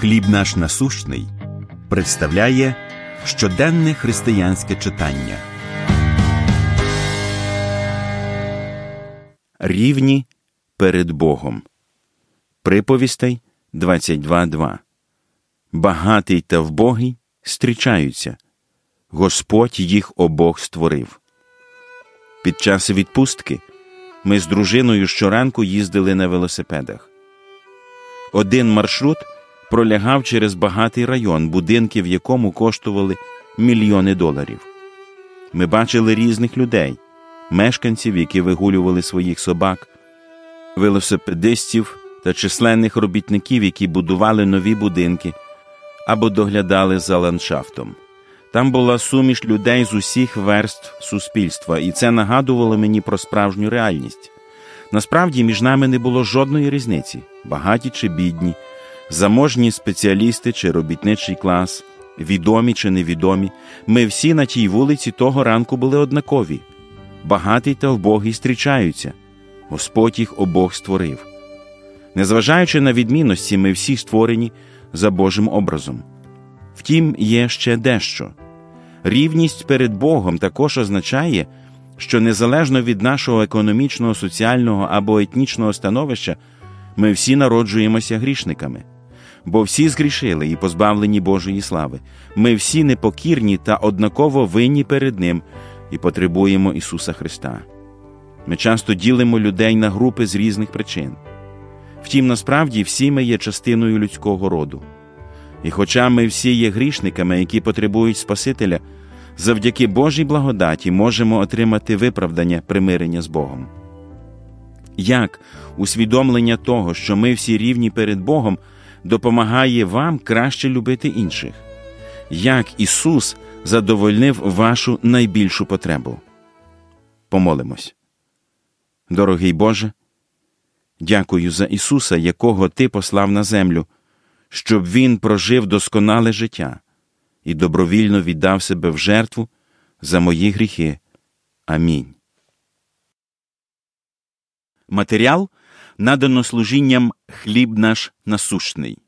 Хліб наш насущний представляє щоденне християнське читання. Рівні перед Богом. Приповістей 22.2. Багатий та вбогий зустрічаються. Господь їх обох створив. Під час відпустки ми з дружиною щоранку їздили на велосипедах. Один маршрут пролягав через багатий район, будинки в якому коштували мільйони доларів. Ми бачили різних людей, мешканців, які вигулювали своїх собак, велосипедистів та численних робітників, які будували нові будинки або доглядали за ландшафтом. Там була суміш людей з усіх верств суспільства, і це нагадувало мені про справжню реальність. Насправді між нами не було жодної різниці, багаті чи бідні, заможні спеціалісти чи робітничий клас, відомі чи невідомі. Ми всі на тій вулиці того ранку були однакові. Багатий та вбогий зустрічаються. Господь їх обох створив. Незважаючи на відмінності, ми всі створені за Божим образом. Втім, є ще дещо. Рівність перед Богом також означає, що незалежно від нашого економічного, соціального або етнічного становища, ми всі народжуємося грішниками, бо всі згрішили і позбавлені Божої слави. Ми всі непокірні та однаково винні перед Ним і потребуємо Ісуса Христа. Ми часто ділимо людей на групи з різних причин. Втім, насправді всі ми є частиною людського роду. І хоча ми всі є грішниками, які потребують Спасителя, завдяки Божій благодаті можемо отримати виправдання примирення з Богом. Як усвідомлення того, що ми всі рівні перед Богом, допомагає вам краще любити інших? Як Ісус задовольнив вашу найбільшу потребу? Помолимось. Дорогий Боже, дякую за Ісуса, якого Ти послав на землю, щоб Він прожив досконале життя і добровільно віддав себе в жертву за мої гріхи. Амінь. Матеріал надано служінням хліб наш насущний.